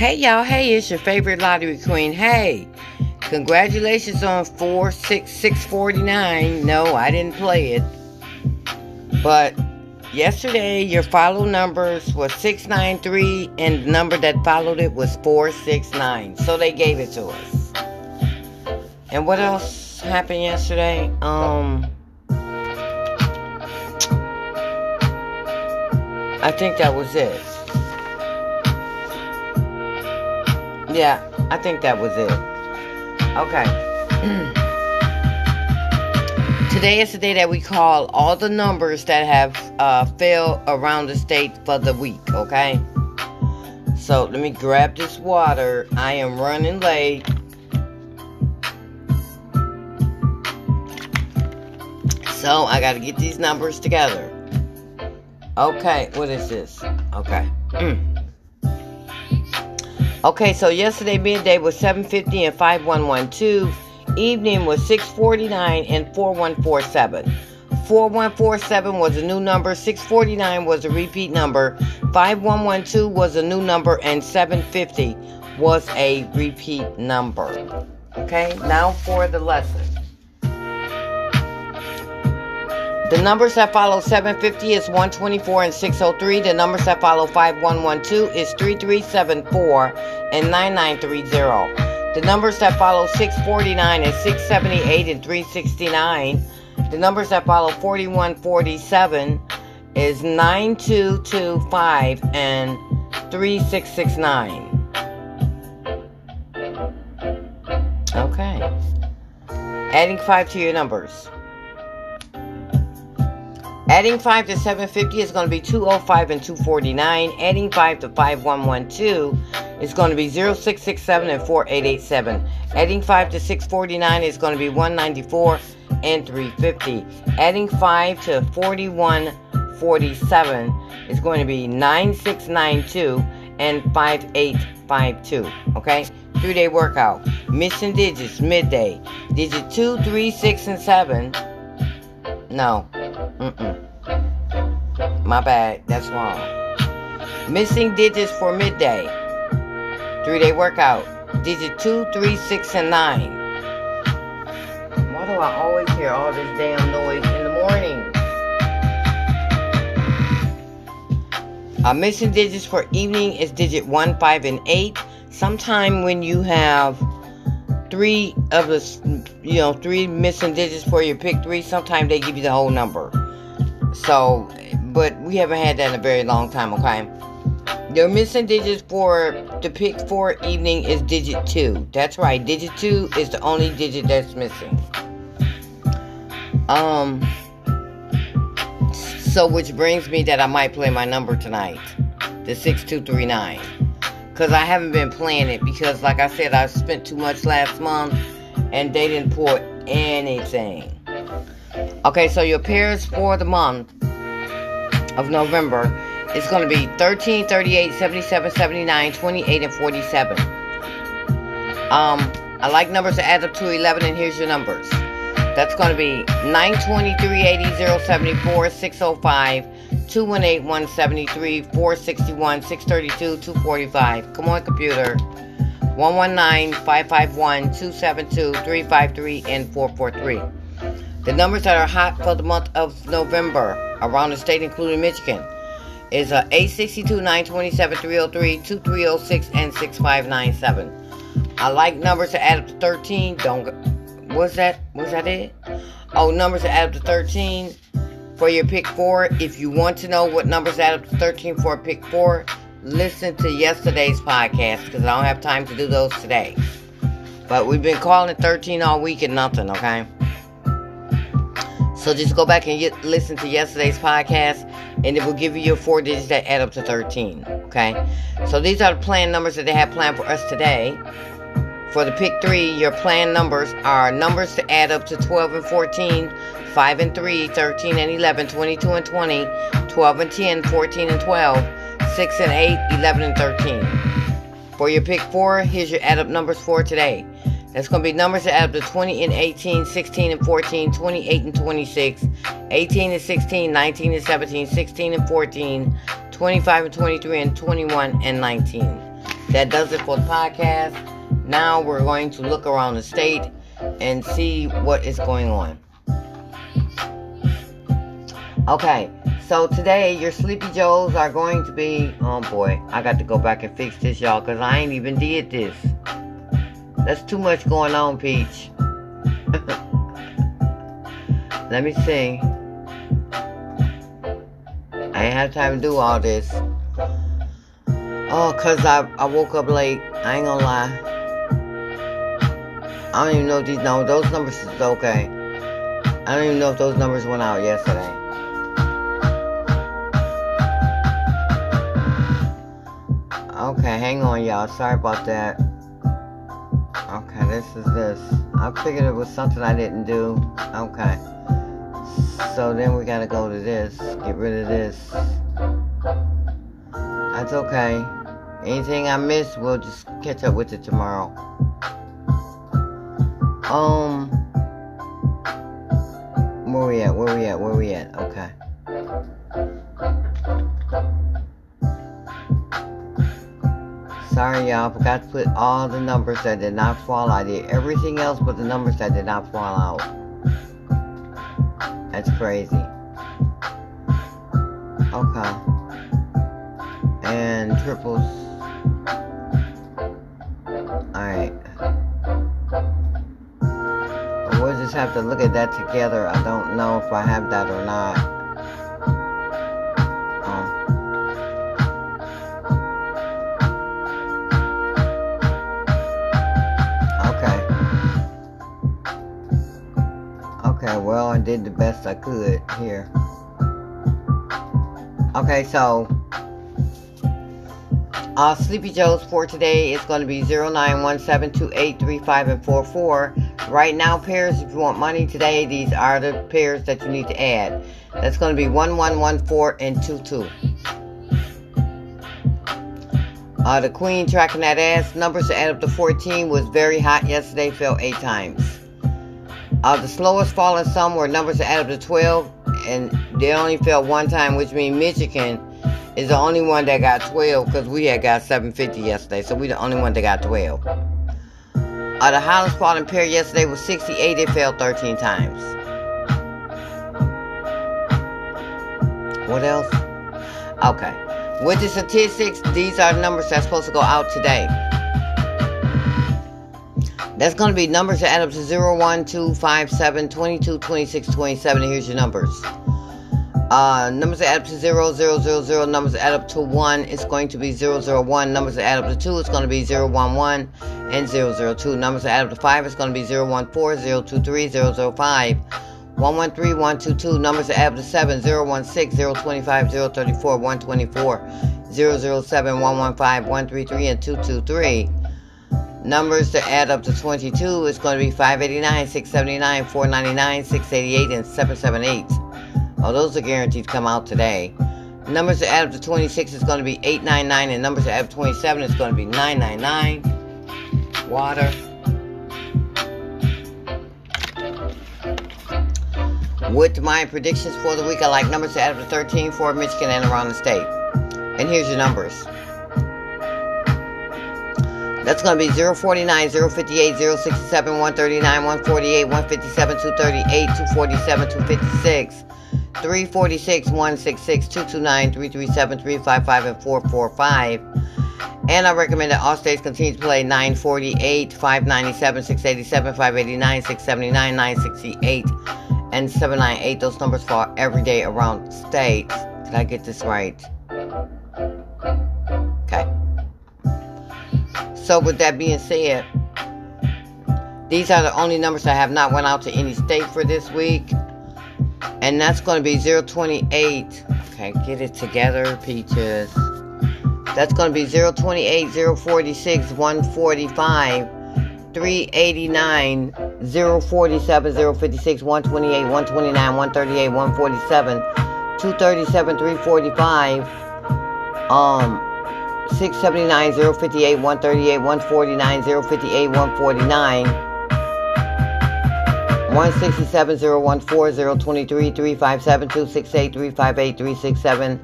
Hey y'all, hey, it's your favorite lottery queen. Hey, congratulations on 46649. No, I didn't play it. But yesterday your follow numbers was 693 and the number that followed it was 469. So they gave it to us. And what else happened yesterday? Um I think that was it. Yeah, I think that was it. Okay. Today is the day that we call all the numbers that have uh, failed around the state for the week, okay? So let me grab this water. I am running late. So I got to get these numbers together. Okay, what is this? Okay. Okay, so yesterday midday was 750 and 5112. Evening was 649 and 4147. 4147 was a new number, 649 was a repeat number, 5112 was a new number, and 750 was a repeat number. Okay, now for the lesson. The numbers that follow 750 is 124 and 603. The numbers that follow 5112 is 3374 and 9930. The numbers that follow 649 is 678 and 369. The numbers that follow 4147 is 9225 and 3669. Okay. Adding 5 to your numbers. Adding 5 to 750 is going to be 205 and 249. Adding 5 to 5112 is going to be 0667 and 4887. Adding 5 to 649 is going to be 194 and 350. Adding 5 to 4147 is going to be 9692 and 5852. Okay? Three day workout. Missing digits midday. Digit 2, 3, 6, and 7. No. Mm-mm. My bad. That's wrong. Missing digits for midday. Three day workout. Digit two, three, six, and 9. Why do I always hear all this damn noise in the morning? Uh, missing digits for evening is digit 1, 5, and 8. Sometime when you have three of the, you know, three missing digits for your pick three, sometimes they give you the whole number. So, but we haven't had that in a very long time, okay? The missing digits for the pick four evening is digit two. That's right, digit two is the only digit that's missing. Um, so which brings me that I might play my number tonight, the 6239. Because I haven't been playing it because, like I said, I spent too much last month and they didn't pull anything. Okay, so your pairs for the month of November is going to be 13, 38, 77, 79, 28, and 47. Um, I like numbers to add up to 11, and here's your numbers. That's going to be 920, 380, 074, 605, 218, 173, 461, 632, 245. Come on, computer. 119, 551, 272, 353, and 443. The numbers that are hot for the month of November around the state, including Michigan, is uh, 862, 927, 303, 2306, and 6597. I like numbers to add up to 13. Don't. Was that? Was that it? Oh, numbers to add up to 13 for your pick four. If you want to know what numbers add up to 13 for a pick four, listen to yesterday's podcast because I don't have time to do those today. But we've been calling it 13 all week and nothing, okay? So just go back and get, listen to yesterday's podcast, and it will give you your four digits that add up to 13. Okay? So these are the plan numbers that they have planned for us today. For the pick three, your plan numbers are numbers to add up to 12 and 14, 5 and 3, 13 and 11, 22 and 20, 12 and 10, 14 and 12, 6 and 8, 11 and 13. For your pick four, here's your add up numbers for today. That's going to be numbers that add up to 20 and 18, 16 and 14, 28 and 26, 18 and 16, 19 and 17, 16 and 14, 25 and 23, and 21 and 19. that does it for the podcast. Now we're going to look around the state and see what is going on. Okay, so today your Sleepy Joes are going to be. Oh boy, I got to go back and fix this, y'all, because I ain't even did this. That's too much going on, Peach. Let me see. I ain't have time to do all this. Oh, cause I, I woke up late. I ain't gonna lie. I don't even know if these no those numbers is okay. I don't even know if those numbers went out yesterday. Okay, hang on y'all. Sorry about that. This is this. I figured it was something I didn't do. Okay. So then we gotta go to this. Get rid of this. That's okay. Anything I missed, we'll just catch up with it tomorrow. Um, where we at? Where we at? Where we at? Okay. Sorry, y'all. Forgot to put all the numbers that did not fall. out. I did everything else but the numbers that did not fall out. That's crazy. Okay. And triples. Alright. We'll just have to look at that together. I don't know if I have that or not. Okay, well, I did the best I could here. Okay, so uh, Sleepy Joe's for today is going to be 09172835 and 44. Right now, pairs, if you want money today, these are the pairs that you need to add. That's going to be 1114 and 22. Uh, the queen tracking that ass. Numbers to add up to 14 was very hot yesterday, fell eight times. Uh, the slowest falling some were numbers that add up to 12, and they only fell one time, which means Michigan is the only one that got 12 because we had got 750 yesterday, so we the only one that got 12. Uh, the highest falling pair yesterday was 68, it fell 13 times. What else? Okay. With the statistics, these are numbers that's supposed to go out today. That's going to be numbers that add up to 0, 1, 2, 5, 7, 22, 26, 27. And here's your numbers. Uh, numbers that add up to 0, 0, 0, 0. Numbers that add up to 1 is going to be 0, 0, 1. Numbers that add up to 2 is going to be 0, 1, 1 and 0, 0, 2. Numbers that add up to 5 is going to be 0, 1, 4, 0, 2, 3, 0, 0, 5. 113, 122. Numbers that add up to 7, 0, 16, 0, 25, 0, 34, 124, 0, 07, 115, 133, and 223. Numbers to add up to 22 is going to be 589, 679, 499, 688, and 778. Oh, those are guaranteed to come out today. Numbers to add up to 26 is going to be 899, and numbers to add up to 27 is going to be 999. Water. With my predictions for the week, I like numbers to add up to 13 for Michigan and around the state. And here's your numbers. That's going to be 049, 058, 067, 139, 148, 157, 238, 247, 256, 346, 166, 229, 337, 355, and 445. And I recommend that all states continue to play 948, 597, 687, 589, 679, 968, and 798. Those numbers for every day around states. Did I get this right? So with that being said, these are the only numbers I have not went out to any state for this week. And that's going to be 028. Okay, get it together, peaches. That's going to be 028, 046, 145, 389, 047, 056, 128, 129, 138, 147, 237, 345. Um, 679 058 138 149 058 149 167 014 023 357 268 358 367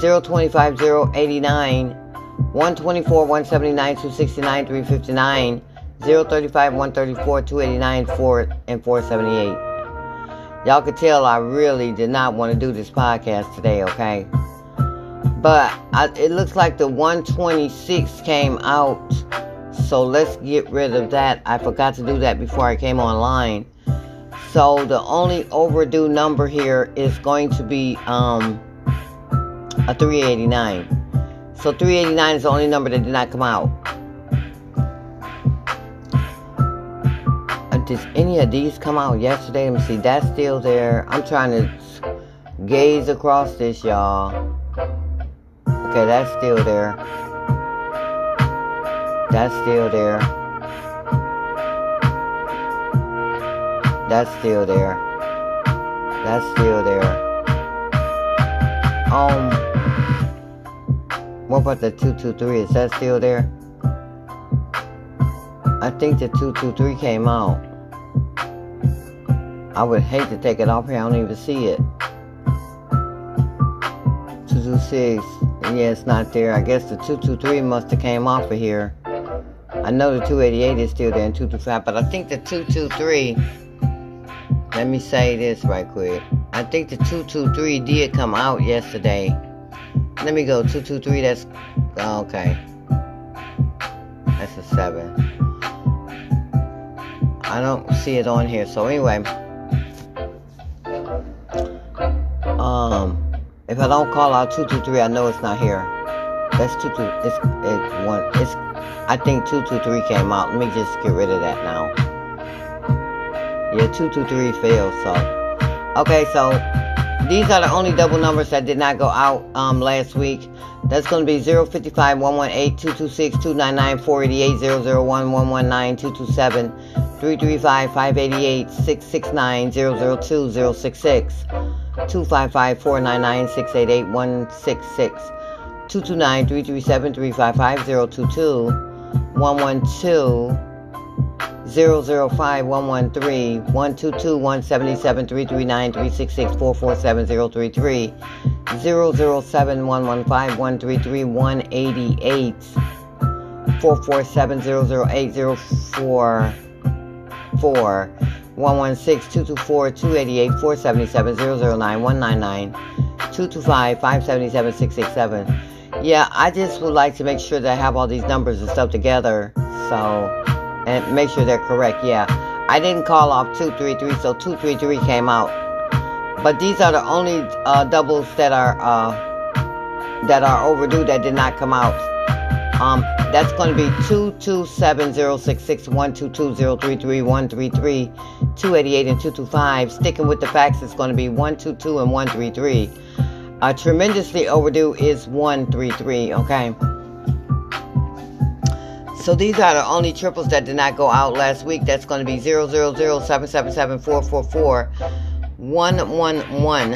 025 089 124, 179, 269, 359, 035, 134, 289, 4, and 478. Y'all could tell I really did not want to do this podcast today, okay? But I, it looks like the 126 came out. So let's get rid of that. I forgot to do that before I came online. So the only overdue number here is going to be um, a 389. So 389 is the only number that did not come out. Did any of these come out yesterday? Let me see. That's still there. I'm trying to gaze across this, y'all. Okay, that's still there. That's still there. That's still there. That's still there. Um, what about the 223? Is that still there? I think the 223 came out. I would hate to take it off here. I don't even see it. 226. Yeah, it's not there. I guess the 223 must have came off of here. I know the 288 is still there and 225, but I think the 223. Let me say this right quick. I think the 223 did come out yesterday. Let me go. 223, that's. Okay. That's a 7. I don't see it on here. So, anyway. Um, if I don't call out 223, I know it's not here. That's 22. It's, it's one. It's. I think 223 came out. Let me just get rid of that now. Yeah, 223 failed. So, okay. So these are the only double numbers that did not go out um, last week. That's going to be 055 118 226 299 488 001 119 227 335 588 669 002 066 255 499 688 166 229 337 355 022 112 005 113 122 177 339 366 447 033 007 115 133 188 447 008 044 116 224 288 477 009 199 225 577 667. Yeah, I just would like to make sure that I have all these numbers and stuff together. So, and make sure they're correct. Yeah, I didn't call off 233, so 233 came out. But these are the only uh, doubles that are uh, that are overdue that did not come out. Um, that's going to be 2270661, 122, 288, and 225. Sticking with the facts, it's going to be 122 and 133. Uh, tremendously overdue is 133, okay? So these are the only triples that did not go out last week. That's going to be 000 777 444 111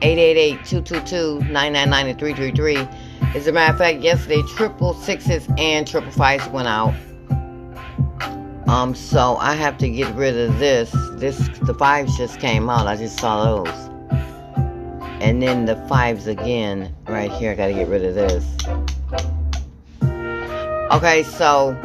888 222 999 and 333. As a matter of fact, yesterday triple sixes and triple fives went out. Um, so I have to get rid of this. This the fives just came out. I just saw those. And then the fives again right here. I gotta get rid of this. Okay, so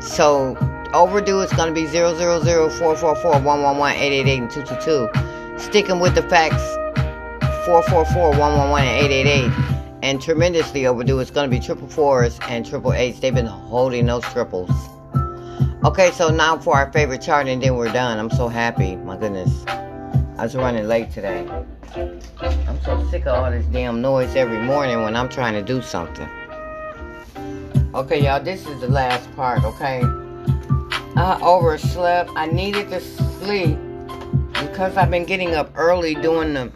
so overdue is gonna be 000 444 111 888 and 222. Sticking with the facts 444 111 and 888. And tremendously overdue. is going to be triple fours and triple eights. They've been holding those triples. Okay, so now for our favorite chart, and then we're done. I'm so happy. My goodness. I was running late today. I'm so sick of all this damn noise every morning when I'm trying to do something. Okay, y'all, this is the last part, okay? I overslept. I needed to sleep because I've been getting up early doing the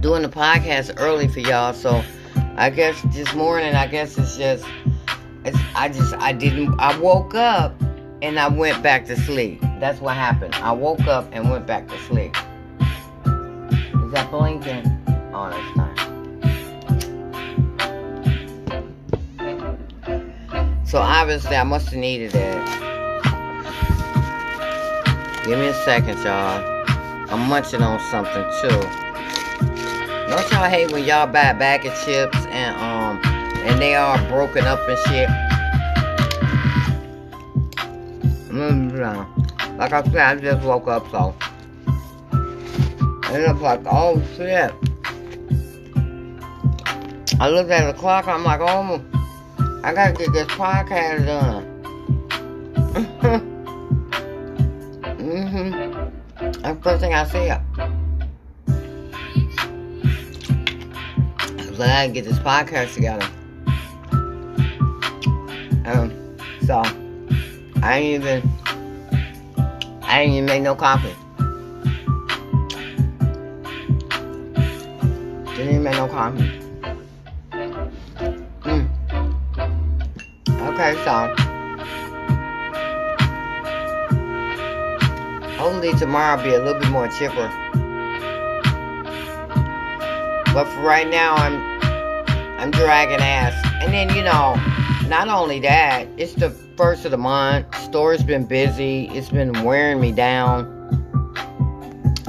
doing the podcast early for y'all. So I guess this morning, I guess it's just, it's, I just, I didn't, I woke up and I went back to sleep. That's what happened. I woke up and went back to sleep. Is that blinking? Oh, that's. So obviously I must have needed it. Give me a second, y'all. I'm munching on something too. Don't y'all hate when y'all buy a bag of chips and um and they are broken up and shit? Mm-hmm. Like I said, I just woke up, so. And it's like, oh shit. I looked at the clock, I'm like, oh, I gotta get this podcast done. mm-hmm. That's the first thing I like, I gotta get this podcast together. Um, so, I ain't even, I ain't even make no coffee. Didn't even make no coffee. Mm. Okay, so. Hopefully tomorrow will be a little bit more chipper. But for right now, I'm I'm dragging ass. And then you know, not only that, it's the first of the month. Store's been busy. It's been wearing me down.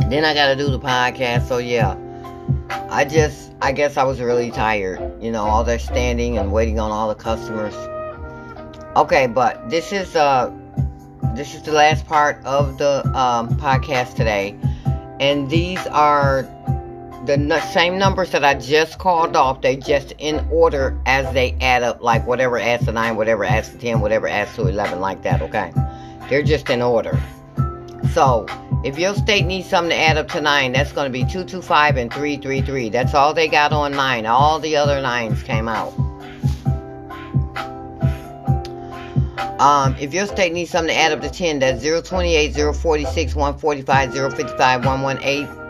Then I gotta do the podcast. So yeah, I just I guess I was really tired. You know, all that standing and waiting on all the customers. Okay, but this is uh this is the last part of the um, podcast today, and these are the same numbers that I just called off. They just in order as they add up, like whatever adds to nine, whatever adds to ten, whatever adds to eleven, like that. Okay, they're just in order. So if your state needs something to add up to nine, that's going to be two two five and three three three. That's all they got on nine. All the other nines came out. Um, if your state needs something to add up to 10, that's 028, 046, 145, 055, 118,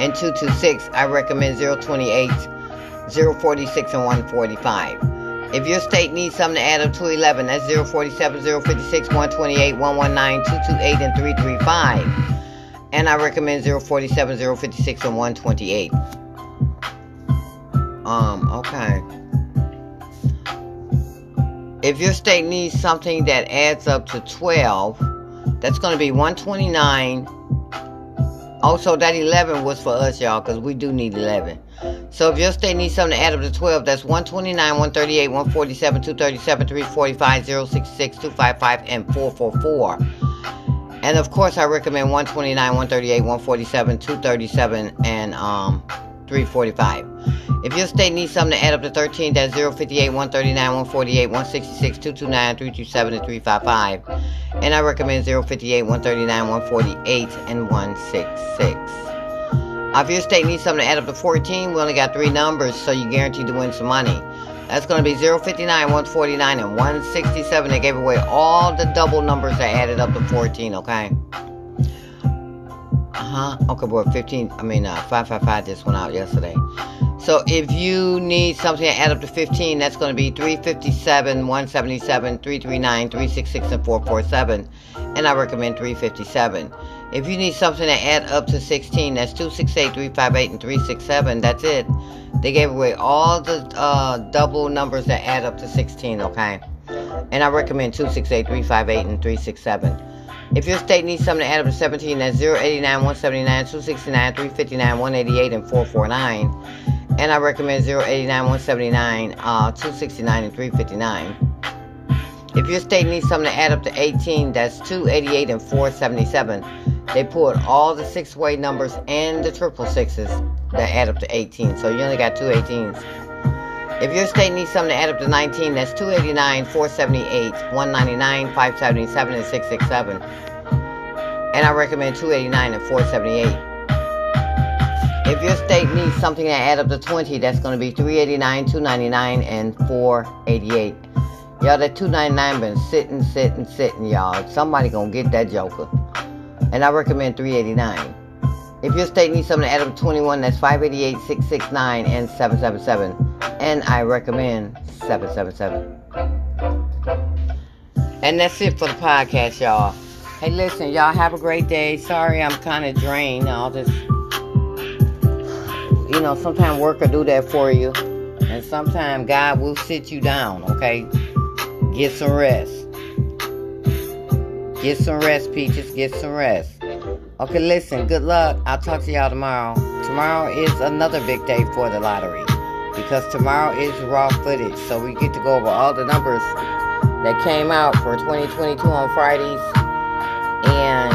and 226. I recommend 028, 046, and 145. If your state needs something to add up to 11, that's 047, 056, 128, 119, 228, and 335. And I recommend 047, 056, and 128. Um, okay. If your state needs something that adds up to 12, that's going to be 129. Also, that 11 was for us, y'all, because we do need 11. So if your state needs something to add up to 12, that's 129, 138, 147, 237, 345, 066, 255, and 444. And of course, I recommend 129, 138, 147, 237, and um, 345. If your state needs something to add up to 13, that's 058, 139, 148, 166, 229, 327, and 355. And I recommend 058, 139, 148, and 166. If your state needs something to add up to 14, we only got three numbers, so you're guaranteed to win some money. That's going to be 059, 149, and 167. They gave away all the double numbers that added up to 14, okay? Uh-huh. Okay, boy, 15, I mean, uh, 555 just went out yesterday. So if you need something to add up to 15, that's going to be 357, 177, 339, 366, and 447. And I recommend 357. If you need something to add up to 16, that's 268, 358, and 367. That's it. They gave away all the uh, double numbers that add up to 16, okay? And I recommend 268, 358, and 367. If your state needs something to add up to 17, that's 089, 179, 269, 359, 188, and 449 and I recommend 089, 179, uh, 269, and 359. If your state needs something to add up to 18, that's 288 and 477. They pulled all the six way numbers and the triple sixes that add up to 18, so you only got two 18s. If your state needs something to add up to 19, that's 289, 478, 199, 577, and 667. And I recommend 289 and 478. If your state needs something to add up to 20, that's going to be 389, 299, and 488. Y'all, that 299 been sitting, sitting, sitting, y'all. Somebody gonna get that joker. And I recommend 389. If your state needs something to add up to 21, that's 588, 669, and 777. And I recommend 777. And that's it for the podcast, y'all. Hey, listen, y'all have a great day. Sorry I'm kind of drained. All this you know, sometimes work will do that for you. And sometimes God will sit you down, okay? Get some rest. Get some rest, Peaches. Get some rest. Okay, listen, good luck. I'll talk to y'all tomorrow. Tomorrow is another big day for the lottery because tomorrow is raw footage. So we get to go over all the numbers that came out for 2022 on Fridays. And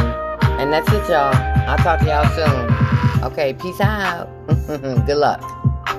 and that's it, y'all. I'll talk to y'all soon. Okay, peace out. good luck.